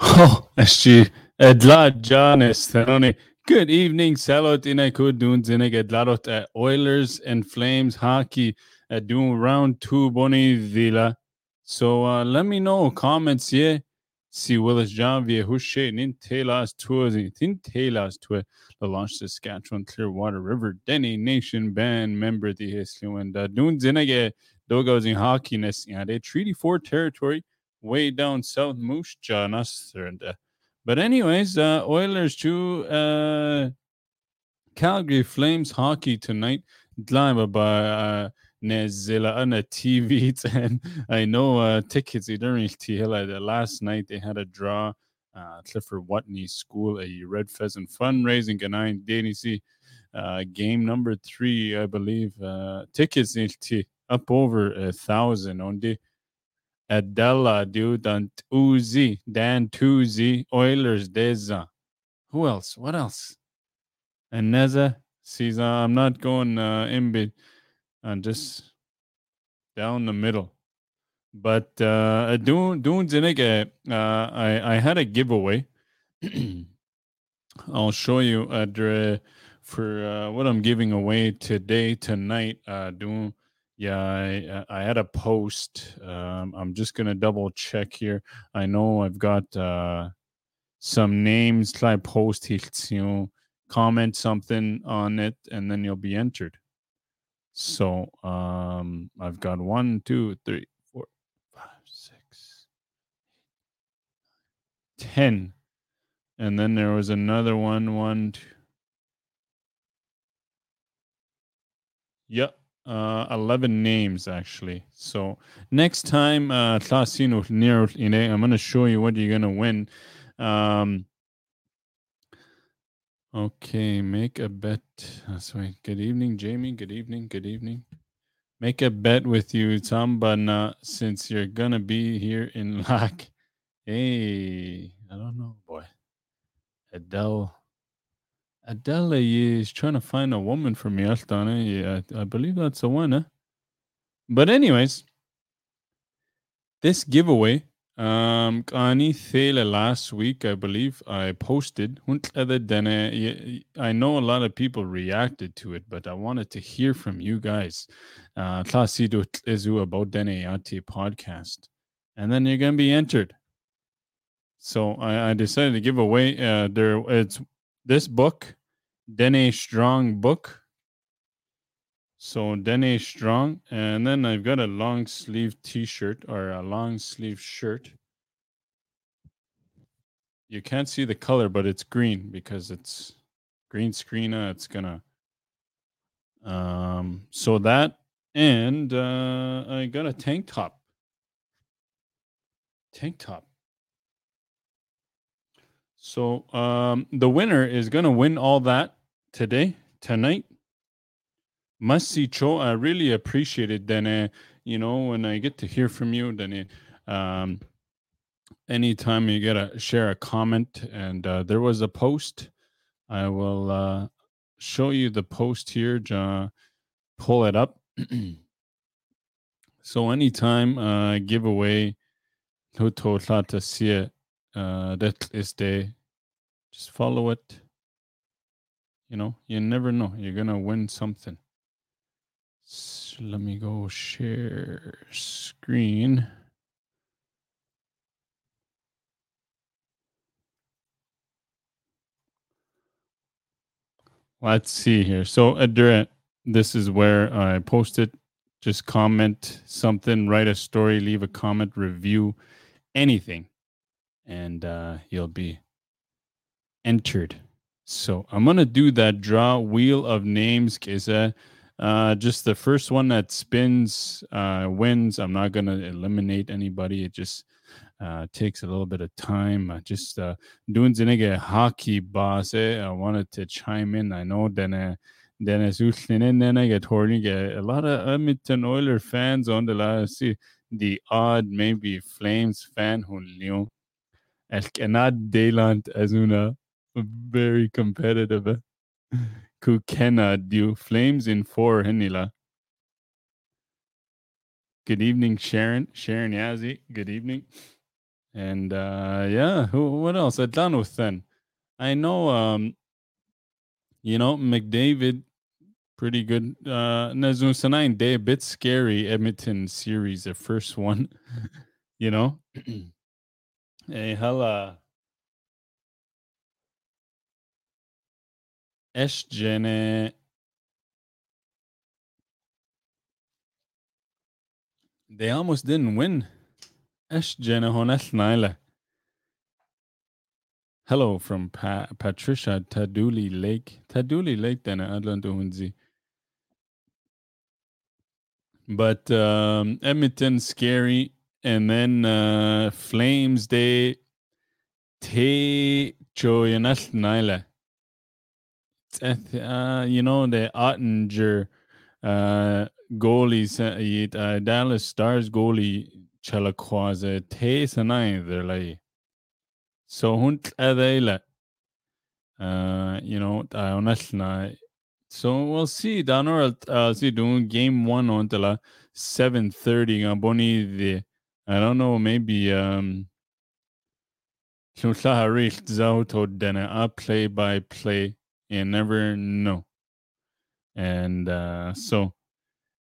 Oh, SG Edla Janis Thanoni. Good evening, Salot in Kudun Zinig Edlarot at Oilers and Flames hockey at doing round two Boni Villa. So uh, let me know comments yeah. Si Willis Janvier Hushe Nin Taylor's tours in Taylor's tour La Loche Saskatchewan Clearwater River Dene Nation band member the Hislu and uh Dun Zinege Dogos in hockey they treaty four territory way down south Moose Jaw and uh, but anyways, uh Oilers to uh Calgary Flames hockey tonight. Dlima by uh Nezilla on a TV and I know uh tickets the last night they had a draw uh Clifford Wuttunee School a Red Pheasant fundraising and I see uh game number three I believe uh tickets up over a thousand on the Adela, dude, and Uzi, Dan Tuzi, Oilers, Deza. Who else? What else? And Neza, sees, uh, I'm not going uh, in bit, and just down the middle. But uh, doing doing uh, I I had a giveaway. I'll show you uh, for uh, what I'm giving away today tonight. Uh, doing yeah, I, I had a post. Um, I'm just gonna double check here. I know I've got uh, some names. Try post you comment something on it, and then you'll be entered. So um, I've got one, two, three, four, five, six, ten, and then there was another one, one, two. Yep uh, 11 names actually. So next time, uh, I'm going to show you what you're going to win. Um, okay, make a bet. That's right. Good evening, Jamie. Good evening. Good evening. Make a bet with you, Tambana, since you're going to be here in Lac. Hey, I don't know, boy. Adele. Adela is trying to find a woman for me, Altana. Yeah, I believe that's the one? But anyways, this giveaway, um, Kani Thele last week, I believe I posted. I know a lot of people reacted to it, but I wanted to hear from you guys. Uh, about Dene Yati podcast. And then you're gonna be entered. So I, I decided to give away uh there it's this book, Dene Strong book. So Dene Strong, and then I've got a long sleeve T-shirt or a long sleeve shirt. You can't see the color, but it's green because it's green screen. Uh, it's gonna. Um. So that and uh, I got a tank top. Tank top. So um, the winner is going to win all that today, tonight. See Cho. I really appreciate it. Then, uh, you know, when I get to hear from you, then um, anytime you get a share a comment, and uh, there was a post, I will uh, show you the post here. Uh, pull it up. so anytime uh, giveaway, to see it uh, that is the just follow it. You know, you never know. You're gonna win something. So let me go share screen. Let's see here. So, Adira, this is where I posted. Just comment something, write a story, leave a comment, review, anything and uh, you'll be entered. So I'm gonna do that draw wheel of names. Kesa. Uh, just the first one that spins uh, wins. I'm not gonna eliminate anybody. It just uh, takes a little bit of time. Uh, just uh, doing zinige hockey boss. Eh? I wanted to chime in. I know then. Uh, Dennis Uslinen, then I get horny. A lot of Edmonton Oiler fans on the last see the odd maybe Flames fan who knew El Canad Dayland as una very competitive. Ku cannot do flames in four Henila. Good evening, Sharon. Sharon Yazzie. Good evening. And uh, yeah, who, what else? Atlanus then. I know, um, you know, McDavid, pretty good. Uh, Nazun Sanain Day, a bit scary. Edmonton series, the first one, you know. hey, hella. Eschene. They almost didn't win. Eschene Honel Hello from pa- Patricia Tadoule Lake. Tadoule Lake then Atlanta Hunzi. But um, Edmonton scary, and then uh, Flames Day. Te Joyanat Naila. Uh, you know the Oettinger uh, goalies, uh, uh, Dallas Stars goalie Chalakwaza Te Sanai. They're like so hunt adela. Uh, you know, uh, so we'll see. Danor, uh, see doing game one on the seven thirty. Boni the I don't know. Maybe um. Dana play by play and never know. And uh, so,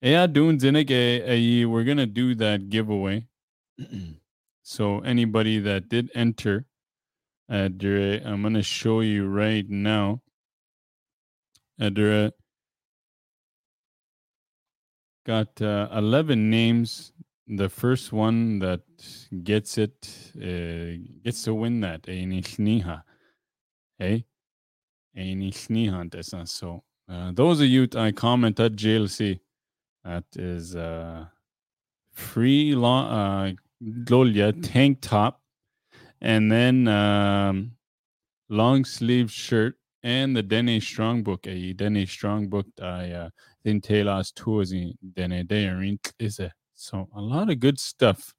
yeah, doing Zinig, we're gonna do that giveaway. so anybody that did enter, Adre. I'm going to show you right now. Adre got uh, 11 names. The first one that gets it uh, gets to win that. Sniha. Hey? Sniha. So uh, those of you that I comment at JLC, that is uh, free law, uh, tank top and then um, long sleeve shirt and the Dene Strong book. A Dene Strong book. I uh, think Taylor's tours in Dene Day is a so a lot of good stuff.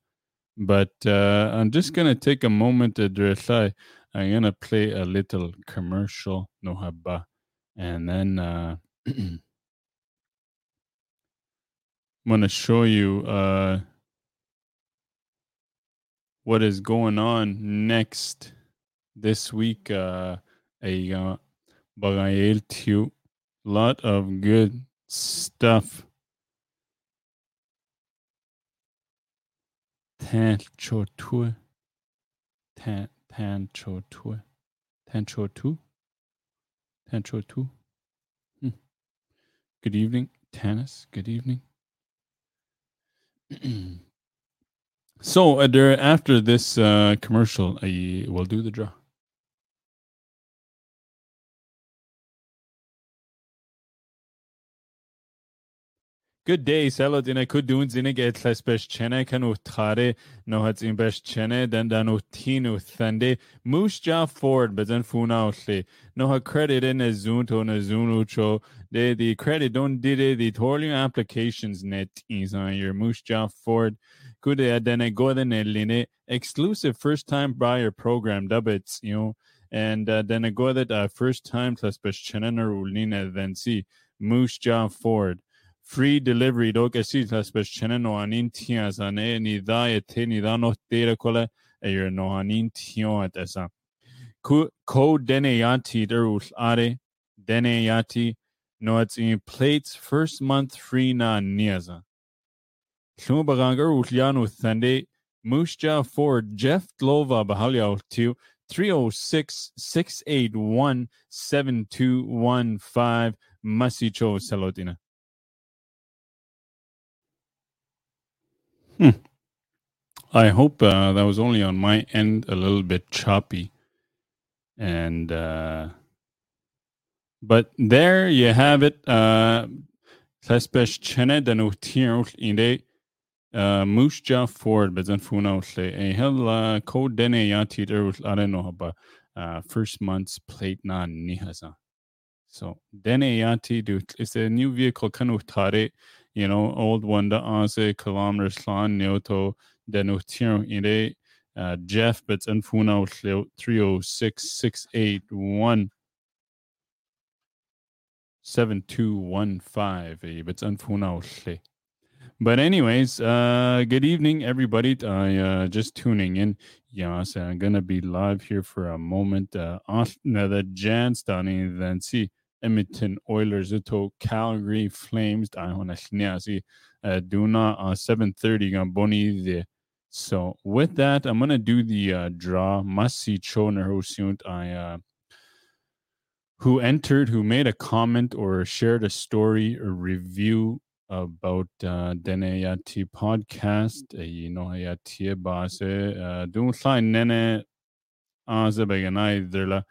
But uh, I'm just gonna take a moment to address. I I'm gonna play a little commercial, no haba, and then uh, I'm gonna show you. Uh, what is going on next this week. Uh, a uh, a lot of good stuff. Tan cho tu. Tan tan cho tu. Tan cho. Hmm. Good evening, Tanis. Good evening. So, uh, after this uh, commercial, I will do the draw. Good day, Salad a kudun zinig et lesbesh chene kanu tare no hats in chene den danu tinu thande moose ja ford but then funa no ha credit in a zunto na zunucho de the credit don't did it the torling applications net is on your moose ja ford. Kude adene godene line exclusive first time buyer program dubbits you know. And uh, then a go that uh, first time plus beschener ulina then see. Moose jaw ford free delivery do que si las beschener no anin tias ane ni da e te ni da no te kola e yer no anin tio at esa ko ko dene yati derul are dene yati no it's in plates first month free na niaza. Llwybaranger Uliano Thande, Moose Jaw Ford, Jeff Glova Bahalio to 306 681 7215 Masicho Salotina. Hmm. I hope uh, that was only on my end a little bit choppy. And, uh, but there you have it. Uh, danu tirul inde uh, Moose Jaw Ford a hel uh, ko dene yati are no uh, first month's plate na nihaza. So dene yati it's a new vehicle kanu tare you know old one da anse kilometers slan neoto denu tiro ide uh, Jeff but funa usle 306 681 7215 but funa usle but anyways, uh, good evening, everybody. I uh, just tuning in. yeah, so I'm gonna be live here for a moment. Uh, the Jan Stani then see Edmonton Oilers to Calgary Flames. To see Duna on 7:30 on Boni. So with that, I'm gonna do the uh, draw. Must see Choner I uh, who entered, who made a comment or shared a story or review about uh, Deneyati podcast. Uh, you know, Hayati Base, uh, Dun Nene Azebeganai, Derla,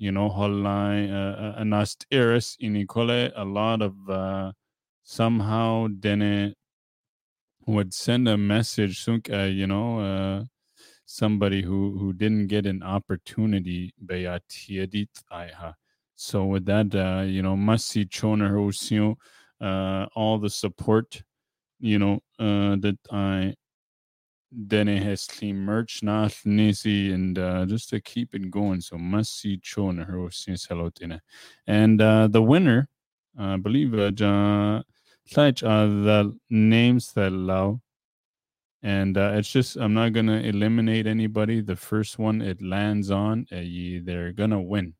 you know, Holline, uh, Anast Iris, Inicole, a lot of uh, somehow Dene would send a message, uh, you know, uh, somebody who, who didn't get an opportunity. So with that, uh, you know, Masi Choner uh, all the support, you know, uh, that I Dene has clean merch na nisi and uh, just to keep it going. So Masi Choner Hosio And uh, the winner, I believe, uh, the names that allow and uh, it's just i'm not gonna eliminate anybody the first one it lands on uh, they're gonna win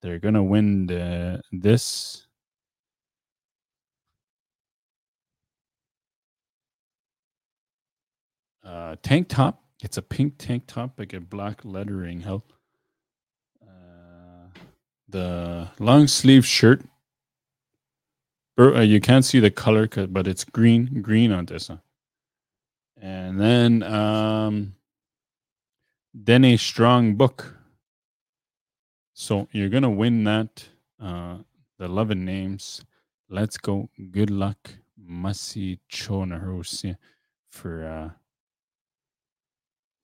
they're gonna win the, this. Uh, tank top. It's a pink tank top, like a black lettering. Hell, uh, the long sleeve shirt. Uh, you can't see the color, but it's green, green on this one. And then, um, then a strong book. So you're gonna win that. Uh, the 11 names. Let's go. Good luck, Masi Chonarosia, for uh,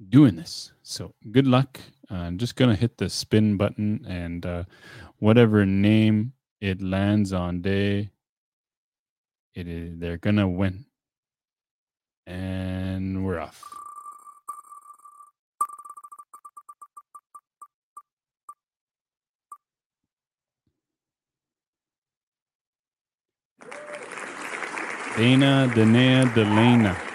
doing this. So good luck. Uh, I'm just gonna hit the spin button and uh, whatever name it lands on day, it is they're gonna win. And we're off. Dana Danea Delena.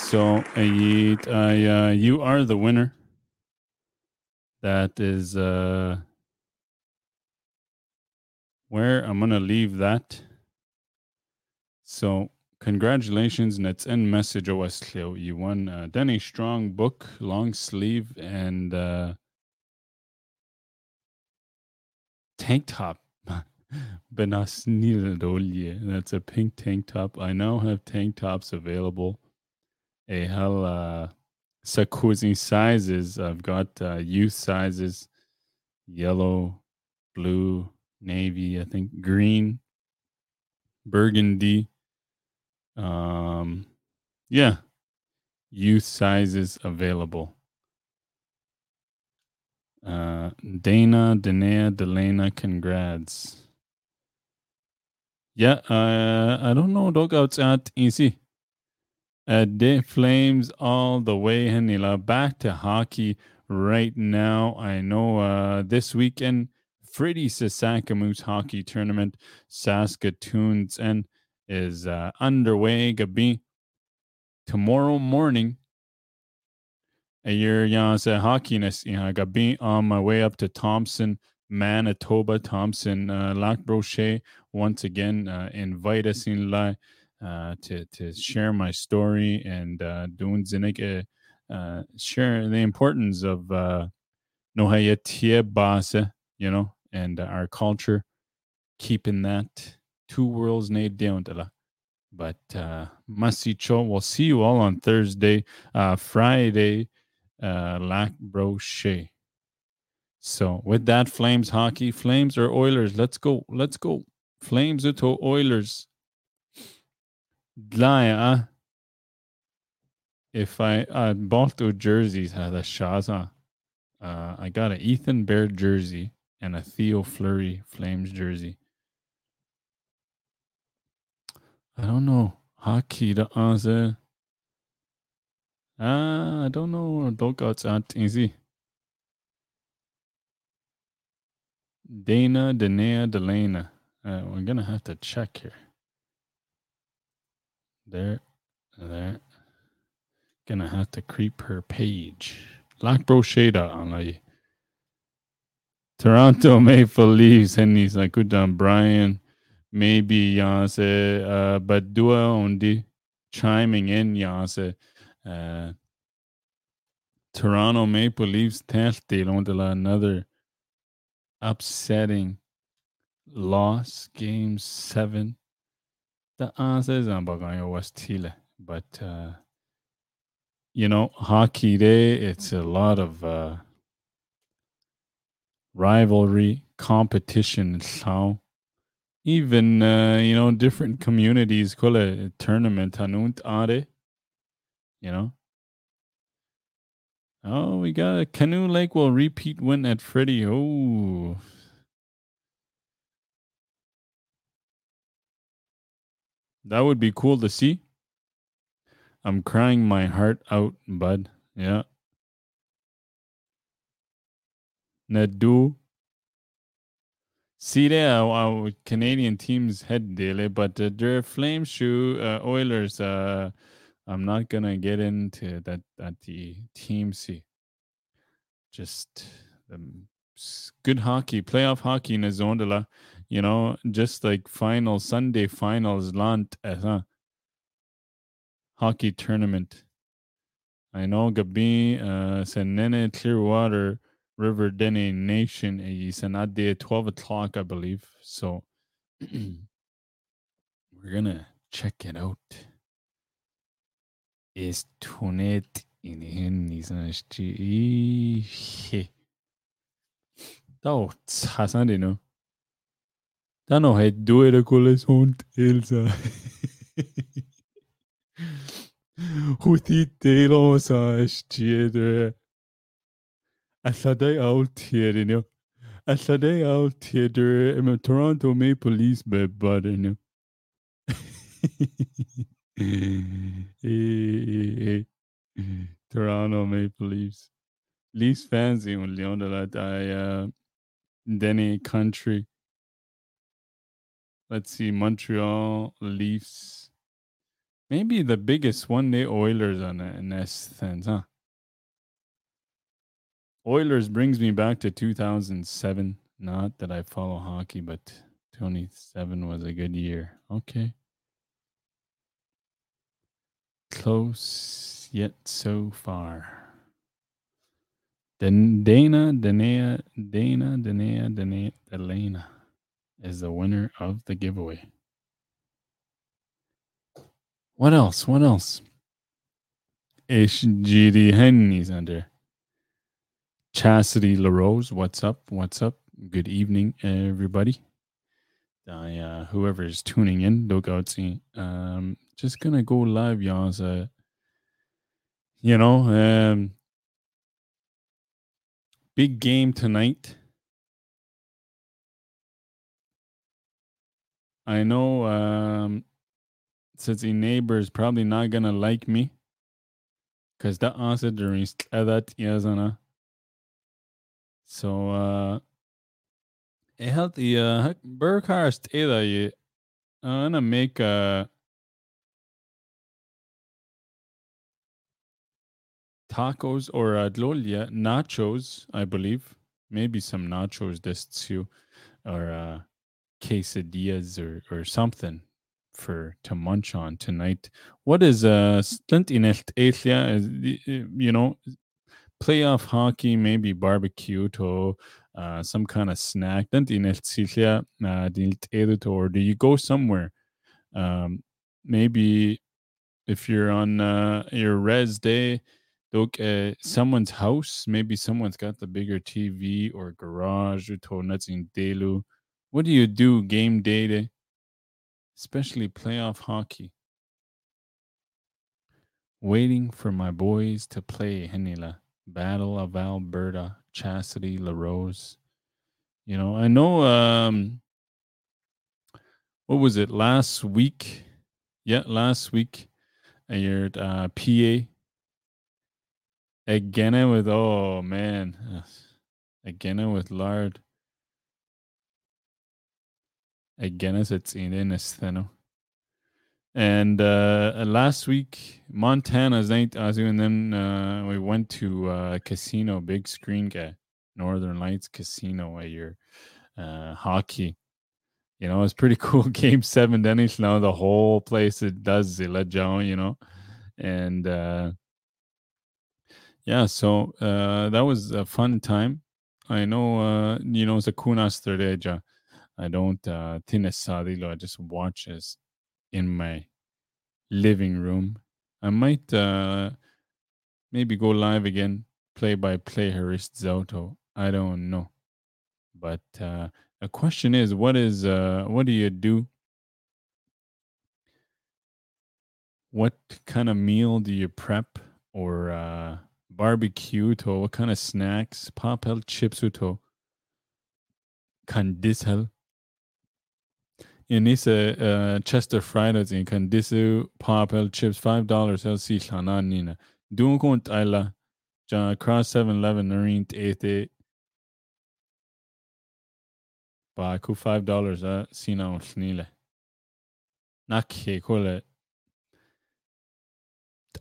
So Ayit, I, uh, you are the winner. That is uh, where I'm gonna leave that. So congratulations, Nets end message OS You won uh, Dene Strong book, long sleeve, and uh, tank top. Benasnil That's a pink tank top. I now have tank tops available. A hell uh Sakuzi sizes. I've got uh, youth sizes, yellow, blue, navy, I think green, burgundy. Um yeah. Youth sizes available. Uh Dana, Danea, Delena, congrats. Yeah, uh, I don't know dogouts at easy. De Flames all the way, Hanila. Back to hockey right now. I know uh, this weekend, Freddie Moose hockey tournament, Saskatoon's and is uh, underway. Gabi tomorrow morning. A year, yeah, hockey, yeah, Gabi on my way up to Thompson Manitoba, Thompson, uh, Lac Brochet, once again, uh, invite us in la, uh, to, to share my story and uh, zinnig, uh, share the importance of uh, base, you know, and our culture, keeping that two worlds down to But uh, Masicho, we'll see you all on Thursday, uh, Friday, uh, Lac Brochet. So with that, Flames hockey, Flames or Oilers. Let's go. Let's go. Flames to Oilers. Dla If I uh, those jerseys had a Shaza. Uh, I got an Ethan Bear jersey and a Theo Fleury Flames jersey. I don't know. Hockey the answer. Ah, I don't know. Don't got easy. Dana, Danea, Delana. Uh, we're gonna have to check here. There, there. Gonna have to creep her page. Black Brocheda on like Toronto Maple Leafs And he's like good on Brian. Maybe Yase uh but Dua only chiming in Yase. Uh Toronto Maple Leafs Thursday another upsetting loss game seven. The answer is on Bagayo West Chile. But uh you know, hockey day, it's a lot of uh, rivalry, competition, how even uh, you know different communities call a tournament hanunt are you know? Oh we got a canoe lake will repeat win at Freddie oh that would be cool to see I'm crying my heart out, bud. Yeah. Nadu. See there, our Canadian teams head daily, but uh, their flame shoe uh, Oilers. Uh, I'm not gonna get into that. At the team C. Just um, good hockey, playoff hockey in Zondela. You know, just like final Sunday finals, lant. Uh, hockey tournament. I know Gabi uh, Senene Clearwater River Dene Nation is an at 12 o'clock, I believe. So we're gonna check it out. Is tunet in he. Da Hassan det nu. Der er noget, du er der kunne sunt, Elsa. Hwthidelos a ystir alladau awtiad nhw. Alladau awtiad y Toronto Maple Leafs be bud nhw. Toronto Maple Leafs. Leafs fans yung Leon de la Dene Country. Let's see, Montreal Leafs. Maybe the biggest one day Oilers on in this sense, huh? Oilers brings me back to 2007. Not that I follow hockey, but 27 was a good year. Okay. Close yet so far. Dana, Dana, Dana, Dana, Dana, Delana is the winner of the giveaway. What else? What else? HGD Henny's under. Chastity LaRose, what's up? What's up? Good evening, everybody. I, uh, whoever is tuning in, Dogoutsy, um, just gonna go live, y'all. So, you know, um, big game tonight. I know um, since the neighbor is probably not gonna like me because that answer during that yazana. So uh helped the uh Burkhart either I'm gonna make uh tacos or uh, dlolia nachos, I believe. Maybe some nachos this too or uh quesadillas or or something for to munch on tonight. What is uh Stintinelt Athia? You know, playoff hockey, maybe barbecue to uh, some kind of snack. Uh, or do you go somewhere? Um, maybe if you're on uh, your res day, look at someone's house. Maybe someone's got the bigger TV or garage. What do you do game day? especially playoff hockey. Waiting for my boys to play Henila, Battle of Alberta, Chastity, LaRose. You know, I know um what was it last week? Yeah, last week I heard uh PA again with oh man again with lard Again, as it's in in esceno. And uh, last week, Montana's night, and then uh, we went to uh, casino, big screen guy, Northern Lights Casino, where your uh, hockey. You know, it's pretty cool. Game seven, then it's now the whole place it does down, you know, and uh, yeah, so uh, that was a fun time. I know, uh, you know, sa kunas ja. I don't uh, tinesarilo. I just watch this in my living room. I might uh, maybe go live again, play by play Harist Zoto. I don't know. But uh, the question is, what is uh, what do you do? What kind of meal do you prep or uh, barbecue to? What kind of snacks? Papel chips to? Kan dishel? in this uh, Chester Fridays in kan disu papel chips five dollars el si chana nina. Doon kon taila ja cross 7-Eleven narin ete ba ku five dollars a sina on snile. Nakke kole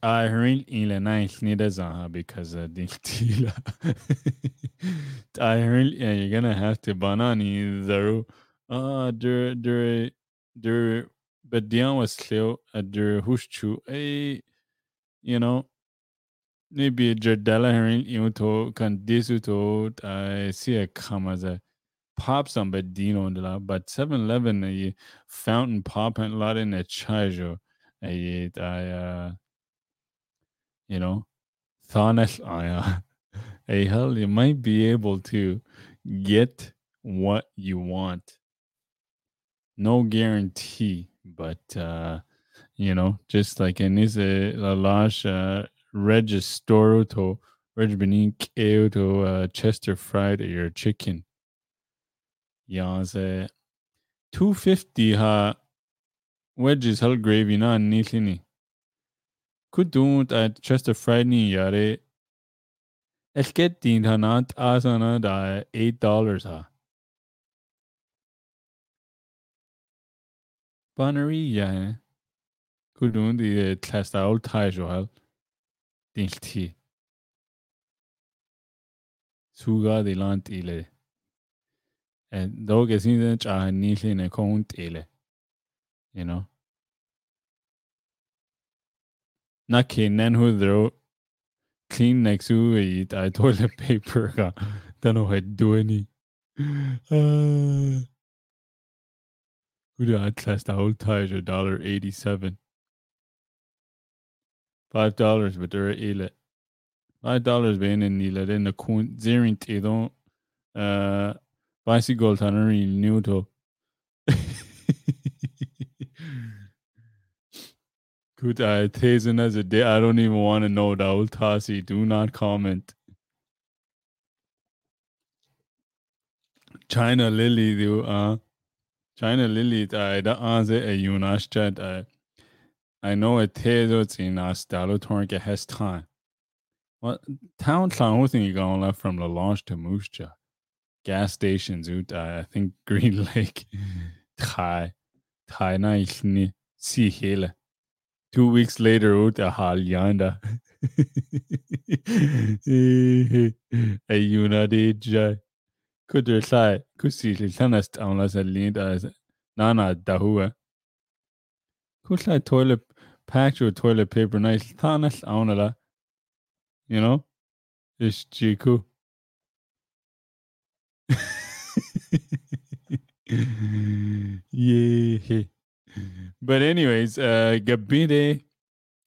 I heard ile nice need zaha because uh tila. I heard you're gonna have to banani zaru. Ah, der der der cleo at der hushchu a you know maybe jerdala herin iuto kan disuto I see a come as a pop some on the but 7-Eleven a fountain pop and lot in a chajo a I uh you know thanash aya a hell you might be able to get what you want no guarantee, but uh, you know, just like in this la lash uh, registoro to regbenin keo to uh, Chester fried your chicken. Say two fifty ha wedges hell gravy na nilini. Do at Chester fried ni yare. Es get din hanat asana da eight dollars ha. Banneria Gudún í tleáil taiisioil díltí. Súgád í land ile. dógus sin a nílín a cónt ile. You know? Na cé nenhúdro clean next iad a toilet paper ga ó het doing. Uh, Who I test old ties a dollar eighty seven. Five dollars but they're ile. Five dollars ben in ile in the kun zerint idon uh bicycle tannery nuto. Good I tazen as a day. I don't even want to know the old Tassi. Do not comment. China Lily do uh China Lily I da anze e Yunaschat I know a tezo in us dalo tornke has time. What town town thing you going left from La Loche to Moose Jaw. Gas stations I think Green Lake Thai Thai na ni si hele. Two weeks later ut a hal yanda. Yuna de jai. Kudur llai, kusi llanast awn las a lint as nana dahua. Kullai toilet packed with toilet paper nice tanas awn la. You know? Ish jiku. yeah. But anyways, uh Gabide,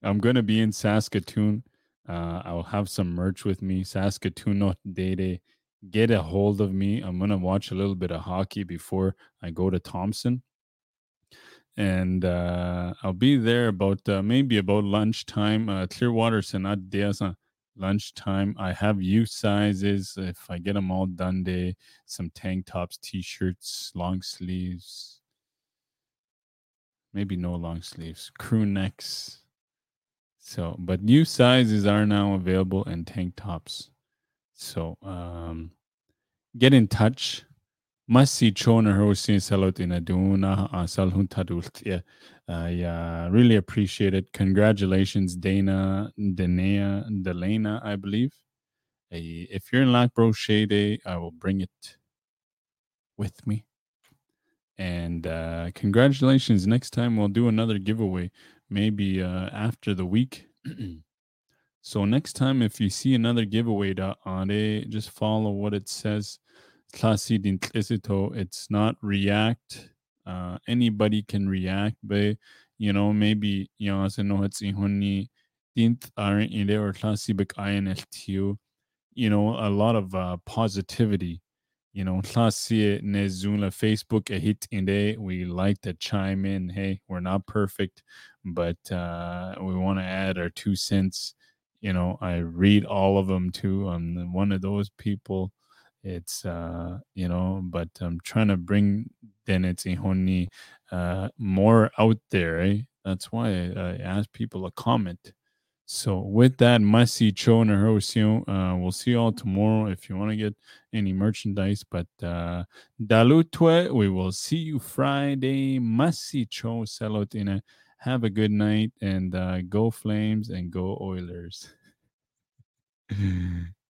I'm gonna be in Saskatoon. Uh I'll have some merch with me. Saskatoon no Dede get a hold of me. I'm gonna watch a little bit of hockey before I go to Thompson, and uh, I'll be there about uh, maybe about lunchtime. Uh, Clearwater Senat Deasa lunchtime. I have U sizes if I get them all done. Day some tank tops, t-shirts, long sleeves. Maybe no long sleeves, crew necks. So, but new sizes are now available and tank tops. So um, get in touch. Masi Chona Hosin Salotina Duna Salhun Tadult. Yeah. Uh, really appreciate it. Congratulations, Dana, Danea, Delena, I believe. Uh, if you're in Lac Shade, I will bring it with me. And uh, congratulations. Next time we'll do another giveaway, maybe uh, after the week. so next time, if you see another giveaway just follow what it says. It's not react. Uh, anybody can react, but you know, maybe you know, as no it's ihoni dint aren't in there or classy you know, a lot of uh, positivity you know, Clasie Nezula Facebook a hit in day. We like to chime in. Hey, we're not perfect, but uh, we want to add our two cents. You know, I read all of them too. I'm one of those people. It's uh, you know, but I'm trying to bring Denet's Ihoni uh more out there. Eh? That's why I, I ask people to comment so with that, Masi Cho uh, we'll see you all tomorrow if you want to get any merchandise. But uh Dalutwe, we will see you Friday. Masi Cho Selotina. Have a good night and uh, go Flames and go Oilers.